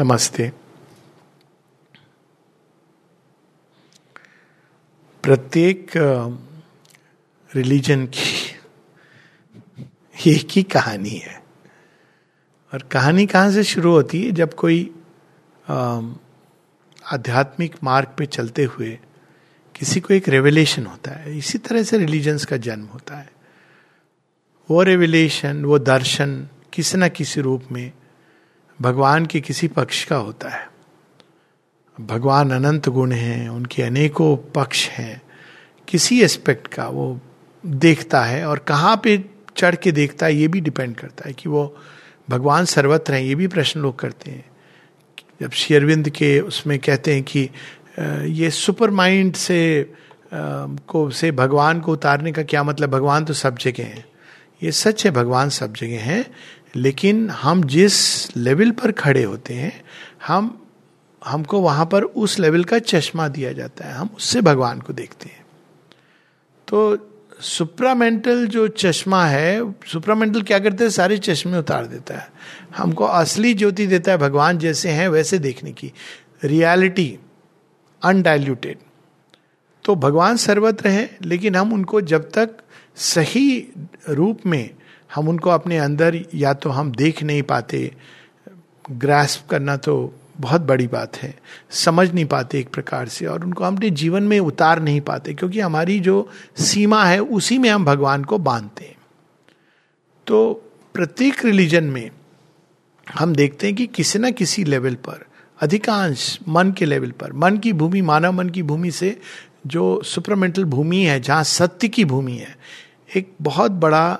नमस्ते। प्रत्येक रिलीजन की एक ही कहानी है। और कहानी कहाँ से शुरू होती है? जब कोई आध्यात्मिक मार्ग पे चलते हुए किसी को एक रेवलेशन होता है। इसी तरह से रिलीजन्स का जन्म होता है। वो रेवलेशन वो दर्शन किसी न किसी रूप में भगवान के किसी पक्ष का होता है। भगवान अनंत गुण हैं, उनके अनेकों पक्ष हैं। किसी एस्पेक्ट का वो देखता है और कहाँ पे चढ़ के देखता है, ये भी डिपेंड करता है कि वो भगवान सर्वत्र हैं, ये भी प्रश्न लोग करते हैं। जब शेरविंद के उसमें कहते हैं कि ये सुपर माइंड से को, से भगवान को उतारने का क्या मतलब? भगवान तो सब जगह हैं। ये सच है, भगवान सब जगह हैं लेकिन हम जिस लेवल पर खड़े होते हैं, हम, हमको वहाँ पर उस लेवल का चश्मा दिया जाता है। हम उससे भगवान को देखते हैं। तो सुप्रामेंटल जो चश्मा है, सुप्रामेंटल क्या करते हैं? सारे चश्मे उतार देता है। हमको असली ज्योति देता है भगवान जैसे हैं, वैसे देखने की। रियलिटी अनडाइल्यूटेड तो भगवान सर्वत्र है, लेकिन हम उनको जब तक सही रूप में हम उनको अपने अंदर या तो हम देख नहीं पाते ग्रास्प करना तो बहुत बड़ी बात है, समझ नहीं पाते एक प्रकार से और उनको हम अपने जीवन में उतार नहीं पाते क्योंकि हमारी जो सीमा है उसी में हम भगवान को बांधते हैं। तो प्रत्येक रिलीजन में हम देखते हैं कि किसी ना किसी लेवल पर, अधिकांश मन के लेवल पर, मन की भूमि, मानव मन की भूमि से जो सुपरमेंटल भूमि है, जहाँ सत्य की भूमि है, एक बहुत बड़ा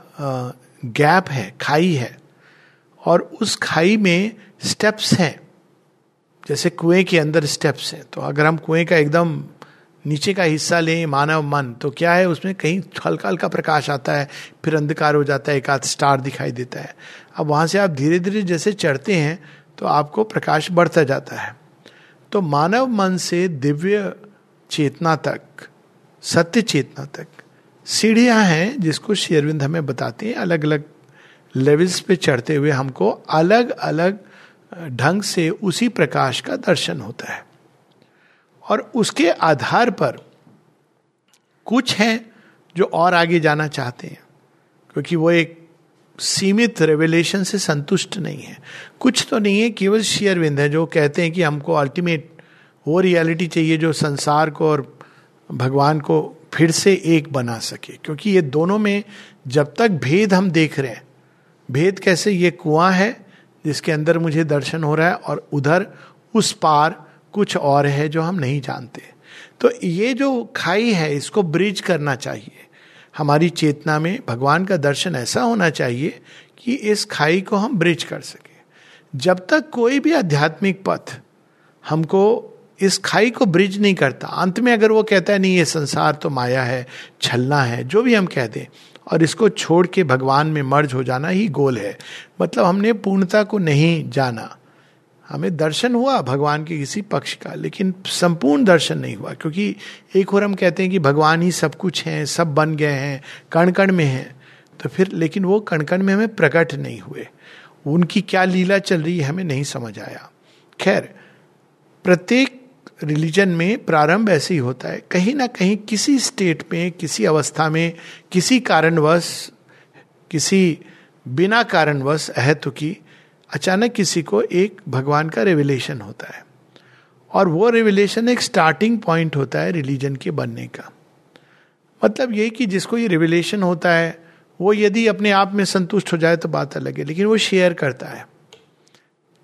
गैप है, खाई है। और उस खाई में स्टेप्स हैं। जैसे कुएँ के अंदर स्टेप्स हैं। तो अगर हम कुएँ का एकदम नीचे का हिस्सा लें, मानव मन तो क्या है, उसमें कहीं हल्का हल्का प्रकाश आता है, फिर अंधकार हो जाता है, एक आध स्टार दिखाई देता है। अब वहाँ से आप धीरे धीरे जैसे चढ़ते हैं तो आपको प्रकाश बढ़ता जाता है। तो मानव मन से दिव्य चेतना तक, सत्य चेतना तक। सीढ़ियाँ हैं जिसको शेरविंद हमें बताते हैं। अलग अलग लेवल्स पे चढ़ते हुए हमको अलग अलग ढंग से उसी प्रकाश का दर्शन होता है। और उसके आधार पर कुछ हैं जो और आगे जाना चाहते हैं, क्योंकि वो एक सीमित रेवलेशन से संतुष्ट नहीं है। कुछ तो नहीं है, केवल शेयरविंद है जो कहते हैं कि हमको अल्टीमेट वो रियलिटी चाहिए जो संसार को और भगवान को फिर से एक बना सके। क्योंकि ये दोनों में जब तक भेद हम देख रहे हैं, भेद कैसे ये कुआँ है जिसके अंदर मुझे दर्शन हो रहा है और उधर उस पार कुछ और है जो हम नहीं जानते। तो ये जो खाई है, इसको ब्रिज करना चाहिए। हमारी चेतना में भगवान का दर्शन ऐसा होना चाहिए कि इस खाई को हम ब्रिज कर सके। जब तक कोई भी आध्यात्मिक पथ हमको इस खाई को ब्रिज नहीं करता। अंत में अगर वो कहता है, नहीं, ये संसार तो माया है, छलना है, जो भी हम कहते हैं और इसको छोड़ के भगवान में मर्ज हो जाना ही गोल है। मतलब हमने पूर्णता को नहीं जाना। हमें दर्शन हुआ भगवान के किसी पक्ष का, लेकिन संपूर्ण दर्शन नहीं हुआ, क्योंकि एक और हम कहते हैं कि भगवान ही सब कुछ हैं, सब बन गए हैं कण कण में हैं। तो फिर, लेकिन वो कण कण में हमें प्रकट नहीं हुए। उनकी क्या लीला चल रही है, हमें नहीं समझ आया। खैर, प्रत्येक रिलीजन में प्रारंभ ऐसे ही होता है। कहीं ना कहीं किसी स्टेट में, किसी अवस्था में, किसी कारणवश, किसी बिना कारणवश अहत्व की अचानक किसी को एक भगवान का रेवलेशन होता है। और वो रेवलेशन एक स्टार्टिंग पॉइंट होता है रिलीजन के बनने का। मतलब ये कि जिसको ये रिवलेशन होता है, वो यदि अपने आप में संतुष्ट हो जाए तो बात अलग है, लेकिन वो शेयर करता है।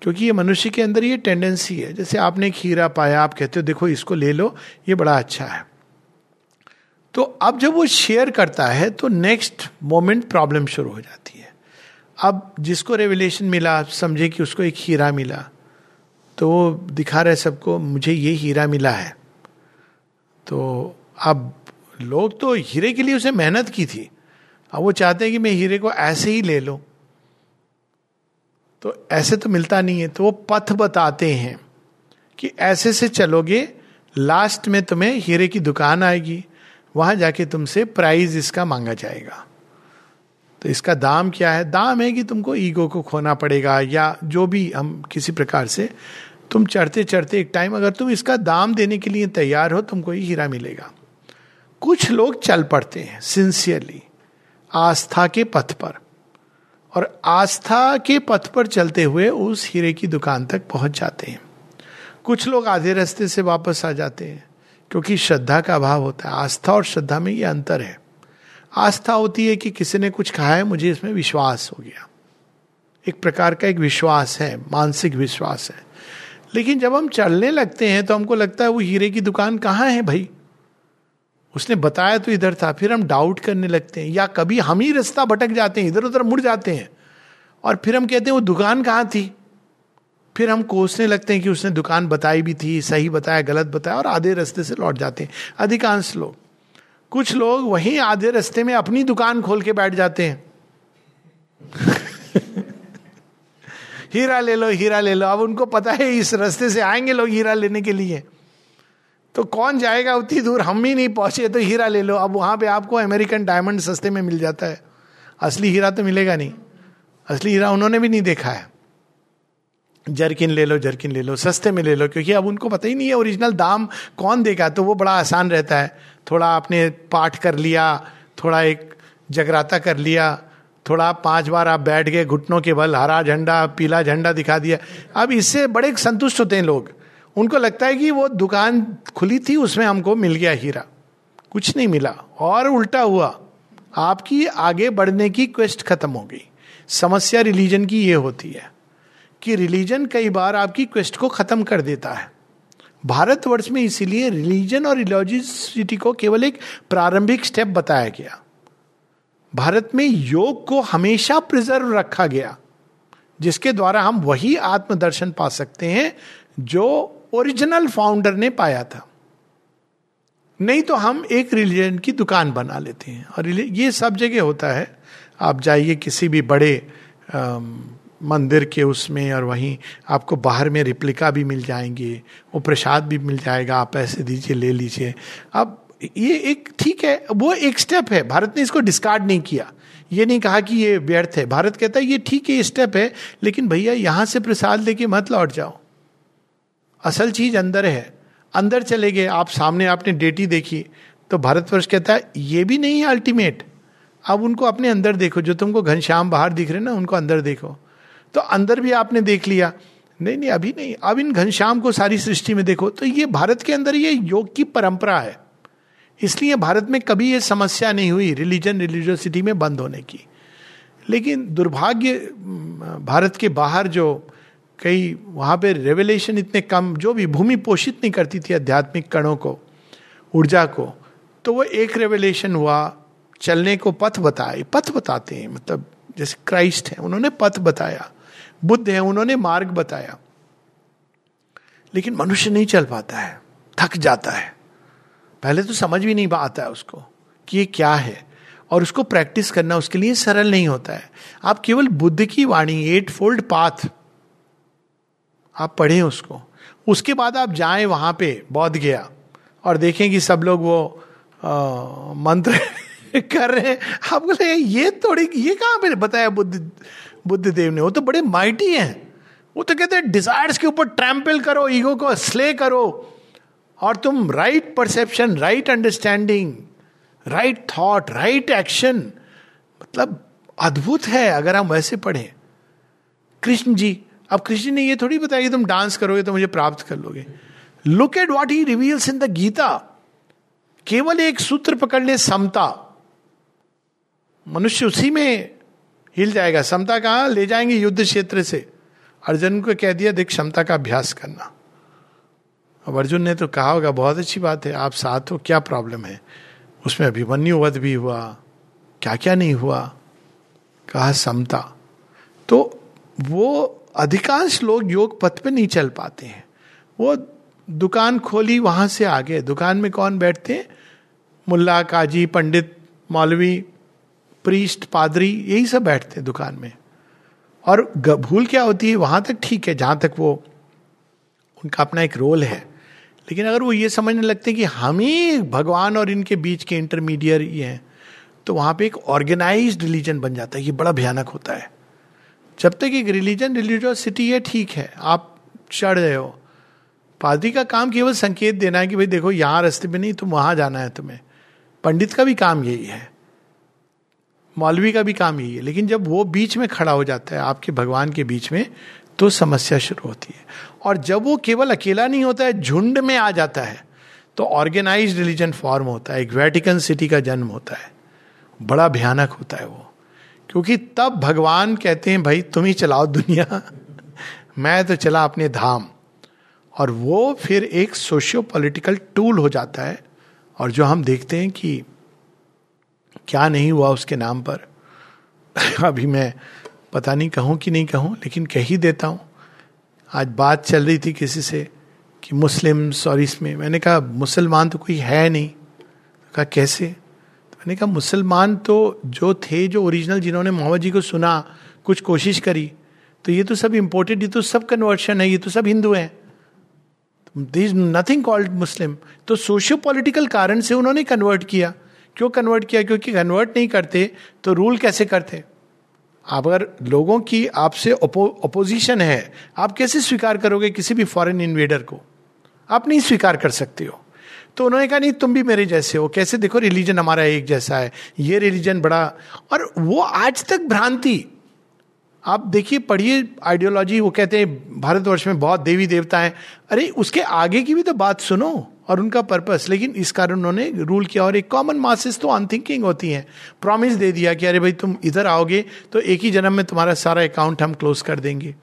क्योंकि ये मनुष्य के अंदर ये टेंडेंसी है। जैसे आपने खीरा पाया, आप कहते हो, देखो, इसको ले लो, ये बड़ा अच्छा है। तो अब जब वो शेयर करता है तो नेक्स्ट मोमेंट प्रॉब्लम शुरू हो जाती है। अब जिसको रेवलेशन मिला, समझे कि उसको एक हीरा मिला तो वो दिखा रहे सबको, मुझे ये हीरा मिला है। तो अब लोग तो हीरे के लिए उसे मेहनत की थी। अब वो चाहते हैं कि मैं हीरे को ऐसे ही ले लूँ। तो ऐसे तो मिलता नहीं है तो वो पथ बताते हैं कि ऐसे से चलोगे लास्ट में तुम्हें हीरे की दुकान आएगी, वहाँ जाके तुमसे प्राइज इसका मांगा जाएगा। तो इसका दाम क्या है? दाम है कि तुमको ईगो को खोना पड़ेगा, या जो भी हम किसी प्रकार से, तुम चढ़ते चढ़ते एक टाइम अगर तुम इसका दाम देने के लिए तैयार हो, तुमको ही हीरा मिलेगा। कुछ लोग चल पड़ते हैं सिंसियरली आस्था के पथ पर। और आस्था के पथ पर चलते हुए उस हीरे की दुकान तक पहुँच जाते हैं। कुछ लोग आधे रास्ते से वापस आ जाते हैं, क्योंकि श्रद्धा का अभाव होता है। आस्था और श्रद्धा में ये अंतर है। आस्था होती है कि किसी ने कुछ कहा है, मुझे इसमें विश्वास हो गया। एक प्रकार का एक विश्वास है, मानसिक विश्वास है। लेकिन जब हम चलने लगते हैं तो हमको लगता है, वो हीरे की दुकान कहाँ है भाई? उसने बताया तो इधर था, फिर हम डाउट करने लगते हैं। या कभी हम ही रास्ता भटक जाते हैं इधर उधर मुड़ जाते हैं। और फिर हम कहते हैं, वो दुकान कहाँ थी? फिर हम कोसने लगते हैं कि उसने दुकान बताई भी थी, सही बताया, गलत बताया, और आधे रास्ते से लौट जाते हैं। अधिकांश लोग। कुछ लोग वहीं आधे रास्ते में अपनी दुकान खोल के बैठ जाते हैं। हीरा ले लो, हीरा ले लो। अब उनको पता है इस रास्ते से आएँगे लोग हीरा लेने के लिए। तो कौन जाएगा उतनी दूर? हम ही नहीं पहुँचे तो हीरा ले लो। अब वहाँ पे आपको अमेरिकन डायमंड सस्ते में मिल जाता है। असली हीरा तो मिलेगा नहीं। असली हीरा उन्होंने भी नहीं देखा है। जर्किन ले लो, जर्किन ले लो, सस्ते में ले लो, क्योंकि अब उनको पता ही नहीं है ओरिजिनल दाम कौन देगा तो वो बड़ा आसान रहता है। थोड़ा आपने पाठ कर लिया, थोड़ा एक जगराता कर लिया, थोड़ा पाँच बार आप बैठ गए, घुटनों के बल, हरा झंडा, पीला झंडा दिखा दिया। अब इससे बड़े संतुष्ट होते हैं लोग। उनको लगता है कि वो दुकान खुली थी, उसमें हमको मिल गया हीरा। कुछ नहीं मिला। और उल्टा हुआ। आपकी आगे बढ़ने की क्वेस्ट खत्म हो गई। समस्या रिलीजन की ये होती है कि रिलीजन कई बार आपकी क्वेस्ट को खत्म कर देता है। भारतवर्ष में इसीलिए रिलीजन और रिलॉजिसिटी को केवल एक प्रारंभिक स्टेप बताया गया। भारत में योग को हमेशा प्रिजर्व रखा गया, जिसके द्वारा हम वही आत्मदर्शन पा सकते हैं जो ओरिजिनल फाउंडर ने पाया था। नहीं तो हम एक रिलीजन की दुकान बना लेते हैं। और ये सब जगह होता है। आप जाइए किसी भी बड़े आ, मंदिर के उसमें और वहीं आपको बाहर में रिप्लिका भी मिल जाएँगे वो प्रसाद भी मिल जाएगा आप पैसे दीजिए ले लीजिए। अब ये एक ठीक है वो एक स्टेप है। भारत ने इसको डिस्कार्ड नहीं किया। ये नहीं कहा कि ये व्यर्थ है। भारत कहता है ये ठीक है स्टेप है लेकिन भैया यहाँ से प्रसाद लेके मत लौट जाओ। असल चीज़ अंदर है। अंदर चले गए, आप सामने आपने डेटी देखी तो भारतवर्ष कहता है, ये भी नहीं है अल्टीमेट अब उनको अपने अंदर देखो, जो तुमको घनश्याम बाहर दिख रहे ना, उनको अंदर देखो। तो अंदर भी आपने देख लिया। नहीं नहीं, अभी नहीं। अब इन घनश्याम को सारी सृष्टि में देखो तो ये भारत के अंदर ये योग की परंपरा है। इसलिए भारत में कभी ये समस्या नहीं हुई रिलीजन रिलीजियोसिटी में बंद होने की। लेकिन दुर्भाग्य, भारत के बाहर जो कई वहाँ पे रेवलेशन इतने कम, जो भी भूमि पोषित नहीं करती थी आध्यात्मिक कणों को, ऊर्जा को तो वो एक रेवलेशन हुआ, चलने को पथ बताए। पथ बताते हैं मतलब जैसे क्राइस्ट है, उन्होंने पथ बताया, बुद्ध है, उन्होंने मार्ग बताया। लेकिन मनुष्य नहीं चल पाता है, थक जाता है। पहले तो समझ भी नहीं आता है उसको कि ये क्या है, और उसको प्रैक्टिस करना उसके लिए सरल नहीं होता है। आप केवल बुद्ध की वाणी एट फोल्ड पाथ आप पढ़ें उसको। उसके बाद आप जाएँ वहाँ पे बौद्ध गया और देखें कि सब लोग वो आ, मंत्र कर रहे हैं। आपको लगे ये थोड़ी ये कहाँ पे बताया बुद्ध बुद्ध देव ने? वो तो बड़े माइटी हैं। वो तो कहते हैं डिजायर्स के ऊपर ट्रैम्पल करो ईगो को स्ले करो और तुम right perception right understanding right thought right action मतलब अद्भुत है अगर हम वैसे पढ़ें। कृष्ण जी अब कृष्ण ने ये थोड़ी बताया कि तुम डांस करोगे तो मुझे प्राप्त कर लोगे। Look at what he reveals in the Gita केवल एक सूत्र पकड़ ले, समता। मनुष्य उसी में हिल जाएगा। समता कहा? ले जाएँगे युद्ध क्षेत्र से। अर्जुन को कह दिया, देख क्षमता का अभ्यास करना। अब अर्जुन ने तो कहा होगा, बहुत अच्छी बात है, आप साथ हो, क्या प्रॉब्लम है? उसमें अभिमन्यु वध भी हुआ क्या क्या नहीं हुआ? कहा, समता। तो वो अधिकांश लोग योग पथ पे नहीं चल पाते हैं। वो दुकान खोली, वहाँ से आगे। दुकान में कौन बैठते हैं? मुल्ला, काजी, पंडित, मौलवी, प्रीस्ट, पादरी, यही सब बैठते हैं दुकान में। और भूल क्या होती है? वहाँ तक ठीक है, जहाँ तक वो उनका अपना एक रोल है। लेकिन अगर वो ये समझने लगते हैं कि हम ही भगवान और इनके बीच के इंटरमीडियर ही हैं तो वहाँ पे एक ऑर्गेनाइज रिलीजन बन जाता है। ये बड़ा भयानक होता है। जब तक एक रिलीजन रिलीजियोसिटी है, ठीक है। आप चढ़ रहे हो। पादरी का काम केवल संकेत देना है कि भाई देखो, यहाँ रास्ते में नहीं तुम वहाँ जाना है तुम्हें। पंडित का भी काम यही है। मौलवी का भी काम यही है। लेकिन जब वो बीच में खड़ा हो जाता है, आपके भगवान के बीच में तो समस्या शुरू होती है। और जब वो केवल अकेला नहीं होता है, झुंड में आ जाता है तो ऑर्गेनाइज रिलीजन फॉर्म होता है। एक वेटिकन सिटी का जन्म होता है। बड़ा भयानक होता है वो। क्योंकि तब भगवान कहते हैं, भाई, तुम ही चलाओ दुनिया। मैं तो चला अपने धाम। और वो फिर एक सोशियो पॉलिटिकल टूल हो जाता है, और जो हम देखते हैं कि क्या नहीं हुआ उसके नाम पर। अभी मैं पता नहीं कहूँ कि नहीं कहूँ, लेकिन कह ही देता हूँ। आज बात चल रही थी किसी से कि मुस्लिम्स और इसमें। मैंने कहा, मुसलमान तो कोई है नहीं। कहा, कैसे? मैंने कहा मुसलमान तो जो थे, जो ओरिजिनल जिन्होंने मोहम्मद जी को सुना, कुछ कोशिश करी तो ये तो सब इम्पोर्टेड ये तो सब कन्वर्शन है, ये तो सब हिंदू हैं। दिस नथिंग कॉल्ड मुस्लिम तो सोशियो पॉलिटिकल कारण से उन्होंने कन्वर्ट किया। क्यों कन्वर्ट किया? क्योंकि कन्वर्ट नहीं करते तो रूल कैसे करते? आप अगर लोगों की आपसे अपोजिशन है, आप कैसे स्वीकार करोगे किसी भी फॉरेन इन्वेडर को? आप नहीं स्वीकार कर सकते हो। तो उन्होंने कहा, नहीं, तुम भी मेरे जैसे हो। कैसे? देखो रिलीजन हमारा एक जैसा है। ये रिलीजन बड़ा और वो आज तक भ्रांति। आप देखिए, पढ़िए आइडियोलॉजी वो कहते हैं, भारतवर्ष में बहुत देवी देवता हैं। अरे, उसके आगे की भी तो बात सुनो और उनका पर्पस लेकिन इस कारण उन्होंने रूल किया और एक कॉमन मासेस तो अनथिंकिंग होती हैं। प्रॉमिस दे दिया कि, अरे भाई, तुम इधर आओगे तो एक ही जन्म में तुम्हारा सारा अकाउंट हम क्लोज कर देंगे।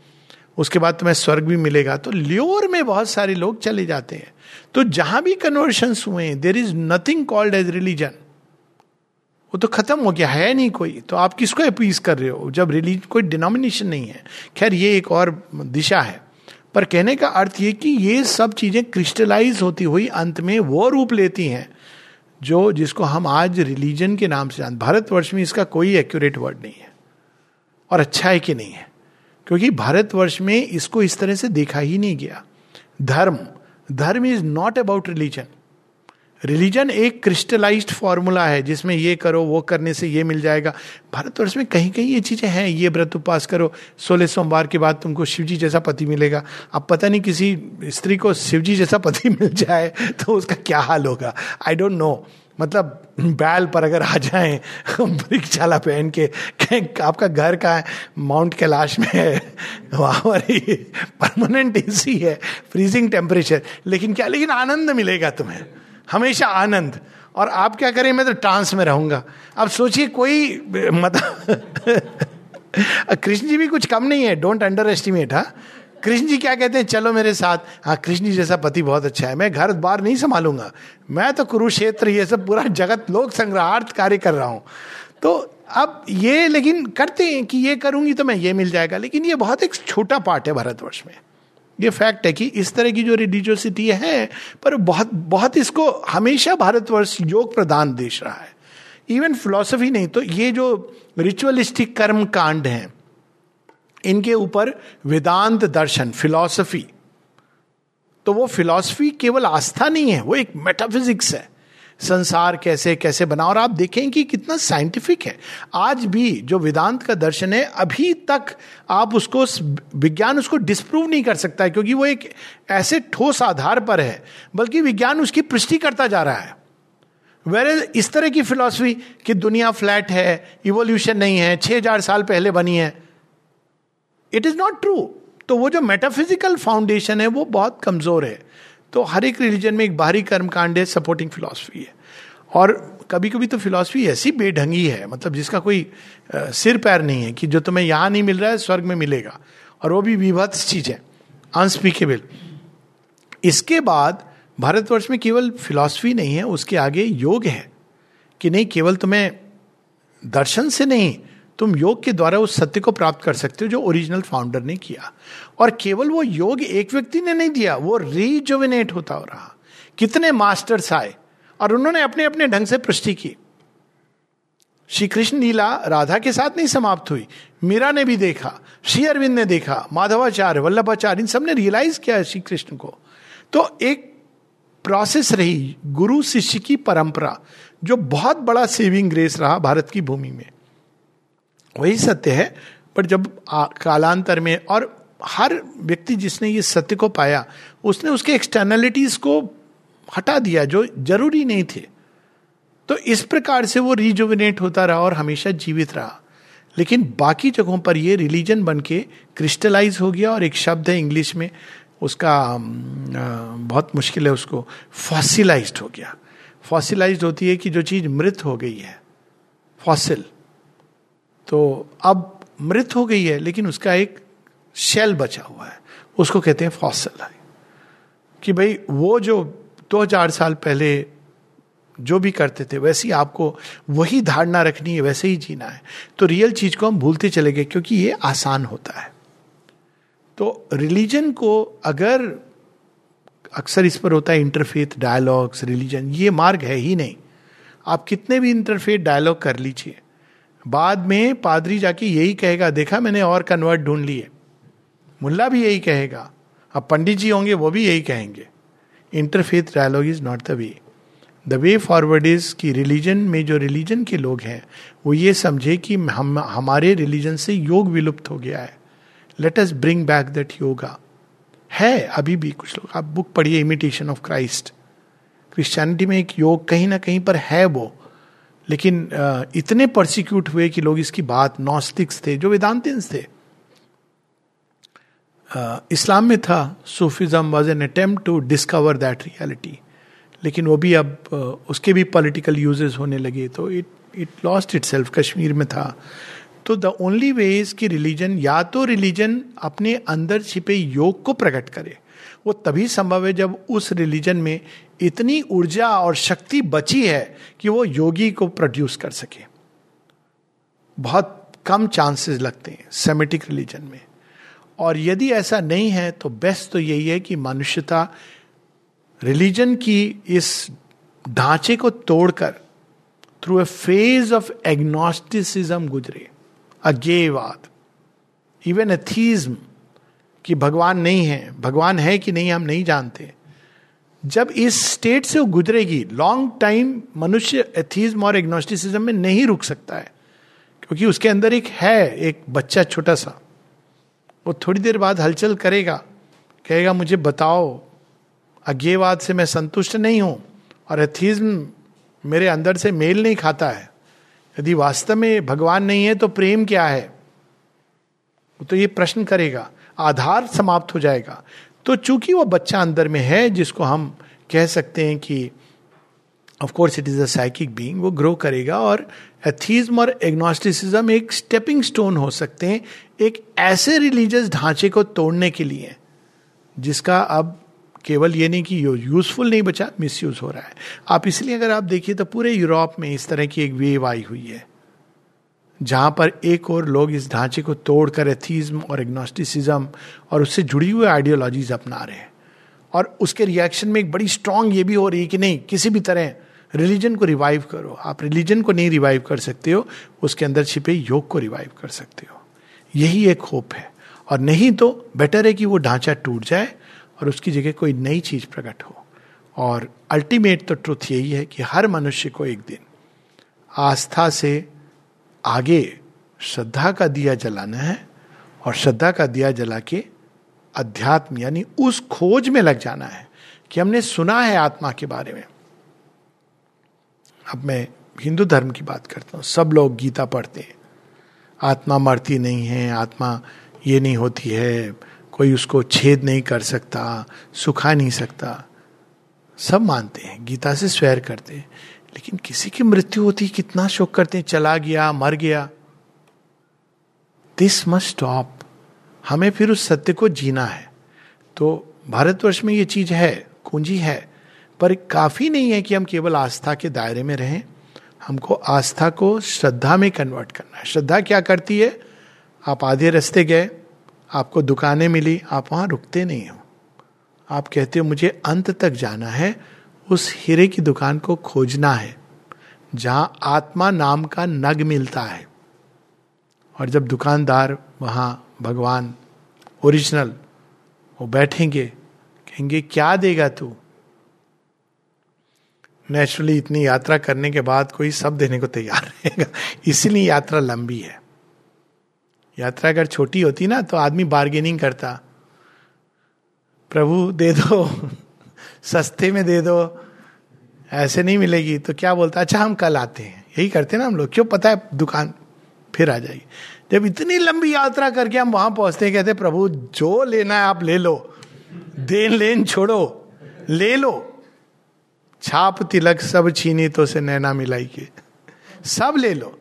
उसके बाद तुम्हें स्वर्ग भी मिलेगा। तो ल्योर में बहुत सारे लोग चले जाते हैं। तो जहाँ भी कन्वर्शन हुए there is nothing called as religion वो तो खत्म हो गया, है नहीं कोई। तो आप किसको अपीज कर रहे हो? जब रिलीज़ कोई डिनोमिनेशन नहीं है। खैर, ये एक और दिशा है। पर कहने का अर्थ ये कि ये सब चीज़ें क्रिस्टलाइज होती हुई अंत में वो रूप लेती हैं, जो, जिसको हम आज रिलीजन के नाम से जानते भारतवर्ष में इसका कोई एक्यूरेट वर्ड नहीं है। और अच्छा है कि नहीं है। क्योंकि भारतवर्ष में इसको इस तरह से देखा ही नहीं गया। धर्म धर्म is not about religion religion एक क्रिस्टलाइज्ड फॉर्मूला है, जिसमें ये करो, वो करने से ये मिल जाएगा। भारतवर्ष में कहीं कहीं ये चीज़ें हैं, ये व्रत उपवास करो सोलह सोमवार के बाद तुमको शिव जी जैसा पति मिलेगा। अब पता नहीं किसी स्त्री को शिवजी जैसा पति मिल जाए तो उसका क्या हाल होगा? आई डोंट नो मतलब बैल पर अगर आ जाए वृक्षाला पहन के, आपका घर का माउंट कैलाश में है। वहाँ पर परमानेंट एसी है फ्रीजिंग टेम्परेचर लेकिन क्या, लेकिन आनंद मिलेगा तुम्हें। हमेशा आनंद। और आप क्या करें, मैं तो ट्रांस में रहूँगा। अब सोचिए, कोई मतलब कृष्ण जी भी कुछ कम नहीं है। डोंट अंडर एस्टिमेट हा। कृष्ण जी क्या कहते हैं? चलो मेरे साथ। हाँ कृष्ण जी जैसा पति बहुत अच्छा है। मैं घर बार नहीं संभालूँगा। मैं तो कुरुक्षेत्र, ये सब पूरा जगत लोक संग्रहार्थ कार्य कर रहा हूँ। तो अब ये लेकिन करते हैं कि ये करूँगी तो मैं ये मिल जाएगा। लेकिन ये बहुत एक छोटा पार्ट है भारतवर्ष में। ये फैक्ट है कि इस तरह की जो रिलीजियोसिटी है, पर बहुत बहुत इसको हमेशा भारतवर्ष योग प्रदान देश रहा है। इवन फिलोसफी नहीं तो ये जो रिचुअलिस्टिक कर्म कांड हैं इनके ऊपर वेदांत दर्शन फिलॉसफी तो वो फिलॉसफी केवल आस्था नहीं है, वो एक मेटाफिजिक्स है। संसार कैसे कैसे बना, और आप देखें कि कितना साइंटिफिक है। आज भी जो वेदांत का दर्शन है, अभी तक आप उसको विज्ञान उसको डिस्प्रूव नहीं कर सकता है, क्योंकि वो एक ऐसे ठोस आधार पर है, बल्कि विज्ञान उसकी पुष्टि करता जा रहा है। वेर इस तरह की फिलॉसफी कि दुनिया फ्लैट है इवोल्यूशन नहीं है, छह हज़ार साल पहले बनी है इट इज़ नॉट ट्रू तो वो जो मेटाफिजिकल फाउंडेशन है, वो बहुत कमज़ोर है। तो हर एक रिलीजन में एक बाहरी कर्म कांड है सपोर्टिंग फिलॉसफी है। और कभी कभी तो फिलॉसफी ऐसी बेढंगी है मतलब जिसका कोई सिर पैर नहीं है कि जो तुम्हें यहाँ नहीं मिल रहा है, स्वर्ग में मिलेगा। और वो भी विभत्स चीज़ है अनस्पीकेबल इसके बाद भारतवर्ष में केवल फिलॉसफी नहीं है, उसके आगे योग है। कि नहीं, केवल तुम्हें दर्शन से नहीं तुम योग के द्वारा उस सत्य को प्राप्त कर सकते हो जो ओरिजिनल फाउंडर ने किया। और केवल वो योग एक व्यक्ति ने नहीं दिया, वो रीजोविनेट होता हो रहा। कितने मास्टर्स आए और उन्होंने अपने अपने ढंग से पुष्टि की श्री कृष्ण लीला राधा के साथ नहीं समाप्त हुई। मीरा ने भी देखा, श्री अरविंद ने देखा, माधवाचार्य, वल्लभाचार्य, इन सबने रियलाइज़ किया श्री कृष्ण को। तो एक प्रोसेस रही, गुरु शिष्य की परंपरा, जो बहुत बड़ा सेविंग ग्रेस रहा भारत की भूमि में। वही सत्य है, पर जब कालांतर में और हर व्यक्ति जिसने ये सत्य को पाया, उसने उसके एक्सटर्नलिटीज को हटा दिया जो ज़रूरी नहीं थे। तो इस प्रकार से वो रिजुविनेट होता रहा और हमेशा जीवित रहा। लेकिन बाकी जगहों पर ये रिलीजन बन के क्रिस्टलाइज हो गया और एक शब्द है इंग्लिश में, उसका बहुत मुश्किल है उसको फॉसिलाइज हो गया। फॉसिलाइज होती है कि जो चीज़ मृत हो गई है। फॉसिल तो अब मृत हो गई है, लेकिन उसका एक शेल बचा हुआ है। उसको कहते हैं फॉसिल कि भाई, वो जो दो हज़ार साल पहले जो भी करते थे, वैसे ही आपको वही धारणा रखनी है, वैसे ही जीना है। तो रियल चीज़ को हम भूलते चले गए, क्योंकि ये आसान होता है। तो रिलीजन को अगर अक्सर इस पर होता है इंटरफेथ डायलॉग्स रिलीजन ये मार्ग है ही नहीं। आप कितने भी इंटरफेथ डायलॉग कर लीजिए। बाद में पादरी जाके यही कहेगा, देखा मैंने और कन्वर्ट ढूंढ लिए। मुल्ला भी यही कहेगा, अब पंडित जी होंगे, वो भी यही कहेंगे। Interfaith dialogue is not the way the way forward is कि रिलीजन में जो रिलीजन के लोग हैं, वो ये समझे कि हम, हमारे रिलीजन से योग विलुप्त हो गया है। Let us bring back that yoga है, अभी भी कुछ लोग। आप बुक पढ़िए इमिटेशन ऑफ़ क्राइस्ट क्रिश्चियनिटी में एक योग कहीं ना कहीं पर है वो। लेकिन इतने प्रोसिक्यूट हुए कि लोग इसकी बात नॉस्टिक्स थे, जो वेदांतिन्स थे। इस्लाम में था Sufism was an attempt to discover that reality लेकिन वो भी अब उसके भी पॉलिटिकल यूजेस होने लगे तो it it lost itself Kashmir में था। तो द ओनली वे इज़ कि रिलीजन या तो रिलीजन अपने अंदर छिपे योग को प्रकट करे। वो तभी संभव है जब उस रिलीजन में इतनी ऊर्जा और शक्ति बची है कि वो योगी को प्रोड्यूस कर सके। बहुत कम चांसेस लगते हैं सेमेटिक रिलीजन में। और यदि ऐसा नहीं है तो बेस्ट तो यही है कि मनुष्यता रिलीजन की इस ढांचे को तोड़कर through a phase of agnosticism गुजरे। अज्ञेयवाद इवन एथीज्म कि भगवान नहीं है, भगवान है कि नहीं हम नहीं जानते। जब इस स्टेट से वो गुजरेगी लॉन्ग टाइम मनुष्य एथीज्म और एग्नोस्टिसिज्म में नहीं रुक सकता है, क्योंकि उसके अंदर एक है, एक बच्चा छोटा सा। वो थोड़ी देर बाद हलचल करेगा, कहेगा, मुझे बताओ, अज्ञेयवाद से मैं संतुष्ट नहीं हूँ और एथिज्म मेरे अंदर से मेल नहीं खाता है। यदि वास्तव में भगवान नहीं है तो प्रेम क्या है? तो ये प्रश्न करेगा। आधार समाप्त हो जाएगा। तो चूँकि वो बच्चा अंदर में है, जिसको हम कह सकते हैं कि of course it is a psychic being वो ग्रो करेगा और एथीज्म और एग्नोस्टिसिज्म एक स्टेपिंग स्टोन हो सकते हैं, एक ऐसे रिलीजियस ढांचे को तोड़ने के लिए, जिसका अब केवल ये नहीं कि यूजफुल नहीं बचा मिस यूज़ हो रहा है। आप इसलिए अगर आप देखिए तो पूरे यूरोप में इस तरह की एक वेव आई हुई है। जहाँ पर एक और लोग इस ढांचे को तोड़कर एथीज्म और एग्नोस्टिसिज्म और उससे जुड़ी हुई आइडियोलॉजीज अपना रहे हैं। और उसके रिएक्शन में एक बड़ी स्ट्रांग ये भी हो रही है कि नहीं, किसी भी तरह रिलीजन को रिवाइव करो। आप रिलीजन को नहीं रिवाइव कर सकते हो, उसके अंदर छिपे योग को रिवाइव कर सकते हो। यही एक होप है। और नहीं तो बेटर है कि वो ढांचा टूट जाए और उसकी जगह कोई नई चीज़ प्रकट हो। और अल्टीमेट तो ट्रुथ यही है कि हर मनुष्य को एक दिन आस्था से आगे श्रद्धा का दिया जलाना है और श्रद्धा का दिया जला के अध्यात्म, यानी उस खोज में लग जाना है कि हमने सुना है आत्मा के बारे में। अब मैं हिंदू धर्म की बात करता हूँ। सब लोग गीता पढ़ते हैं। आत्मा मरती नहीं है, आत्मा ये नहीं होती है, कोई उसको छेद नहीं कर सकता, सुखा नहीं सकता। सब मानते हैं, गीता से स्वेर करते हैं। लेकिन किसी की मृत्यु होती, कितना शोक करते हैं, चला गया, मर गया। दिस मस्ट स्टॉप हमें फिर उस सत्य को जीना है। तो भारतवर्ष में ये चीज़ है, कुंजी है, पर काफ़ी नहीं है कि हम केवल आस्था के दायरे में रहें, हमको आस्था को श्रद्धा में कन्वर्ट करना है। श्रद्धा क्या करती है? आप आधे रास्ते गए, आपको दुकानें मिली, आप वहाँ रुकते नहीं हो। आप कहते हो, मुझे अंत तक जाना है उस हीरे की दुकान को खोजना है, जहाँ आत्मा नाम का नग मिलता है। और जब दुकानदार वहाँ भगवान, ओरिजिनल, वो बैठेंगे, कहेंगे, क्या देगा तू? नेचुरली इतनी यात्रा करने के बाद कोई सब देने को तैयार रहेगा। इसीलिए यात्रा लंबी है। यात्रा अगर छोटी होती ना तो आदमी बार्गेनिंग करता। प्रभु, दे दो। सस्ते में दे दो, ऐसे नहीं मिलेगी तो क्या बोलता अच्छा हम कल आते हैं। यही करते ना हम लोग। क्यों पता है, दुकान फिर आ जाएगी। जब इतनी लंबी यात्रा करके हम वहाँ पहुँचते हैं, कहते प्रभु, जो लेना है आप ले लो। देन लेन छोड़ो, ले लो। छाप, तिलक, सब छीनी तो से नैना मिलाई के। सब ले लो।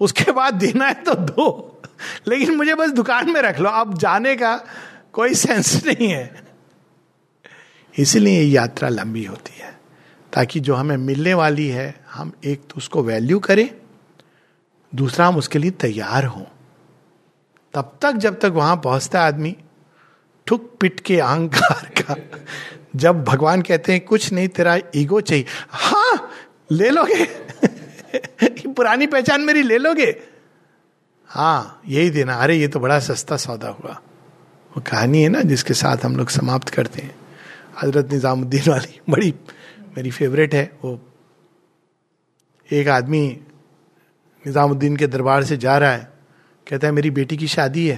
उसके बाद देना है तो दो। लेकिन मुझे बस दुकान में रख लो। अब जाने का कोई सेंस नहीं है। इसलिए यात्रा लंबी होती है, ताकि जो हमें मिलने वाली है, हम एक तो उसको वैल्यू करें, दूसरा हम उसके लिए तैयार हों। तब तक जब तक वहाँ पहुँचता आदमी, ठुक पिट के अहंकार का, जब भगवान कहते हैं, कुछ नहीं, तेरा ईगो चाहिए। हाँ ले लोगे? पुरानी पहचान मेरी ले लोगे? हाँ यही देना। अरे, ये तो बड़ा सस्ता सौदा हुआ। वो कहानी है ना, जिसके साथ हम लोग समाप्त करते हैं। हज़रत निजामुद्दीन वाली, बड़ी, मेरी फेवरेट है, वो एक आदमी निजामुद्दीन के दरबार से जा रहा है, कहता है, मेरी बेटी की शादी है।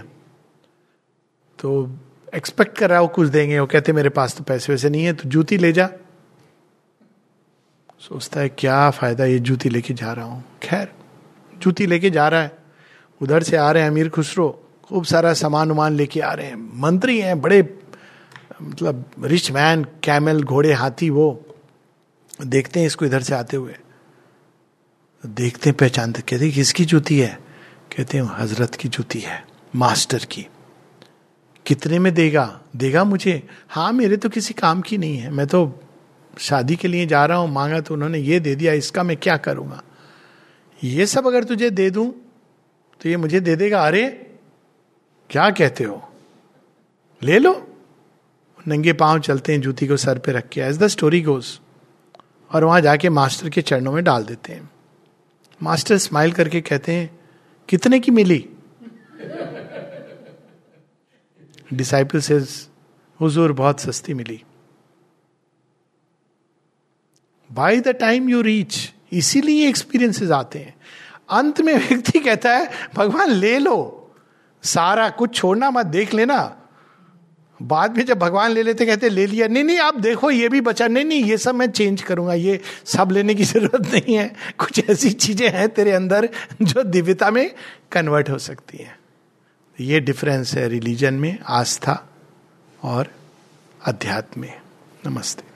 तो एक्सपेक्ट कर रहा है, वो कुछ देंगे, वो कहते मेरे पास तो पैसे वैसे नहीं है तो जूती ले जा। सोचता है, क्या फ़ायदा, ये जूती लेके जा रहा हूँ। खैर, जूती लेके जा रहा है, उधर से आ रहे हैं, अमीर खुसरो, खूब सारा सामान उमान लेके आ रहे हैं, मंत्री हैं, बड़े मतलब रिच मैन कैमल घोड़े, हाथी, वो देखते हैं इसको इधर से आते हुए। देखते हैं, पहचानते कहते किसकी जूती है? कहते हैं, हज़रत की जूती है, मास्टर की। कितने में देगा? देगा मुझे? हाँ मेरे तो किसी काम की नहीं है। मैं तो शादी के लिए जा रहा हूँ, मांगा तो उन्होंने ये दे दिया, इसका मैं क्या करूँगा? ये सब अगर तुझे दे दूँ तो ये मुझे दे देगा। अरे, क्या कहते हो? ले लो। नंगे पाँव चलते हैं, जूती को सर पे रख के। एज द स्टोरी गोज और वहाँ जाके मास्टर के चरणों में डाल देते हैं। मास्टर स्माइल करके कहते हैं, कितने की मिली? डिसाइपल से हुजूर, बहुत सस्ती मिली। By the time you reach इसीलिए एक्सपीरियंसेस आते हैं। अंत में व्यक्ति कहता है, भगवान, ले लो। सारा कुछ छोड़ना मत, देख लेना। बाद में जब भगवान ले लेते, कहते, ले लिया। नहीं नहीं, आप देखो, ये भी बचा। नहीं नहीं, ये सब मैं चेंज करूँगा। ये सब लेने की ज़रूरत नहीं है। कुछ ऐसी चीज़ें हैं तेरे अंदर जो दिव्यता में कन्वर्ट हो सकती है। ये डिफरेंस है रिलीजन में, आस्था और अध्यात्म में। नमस्ते।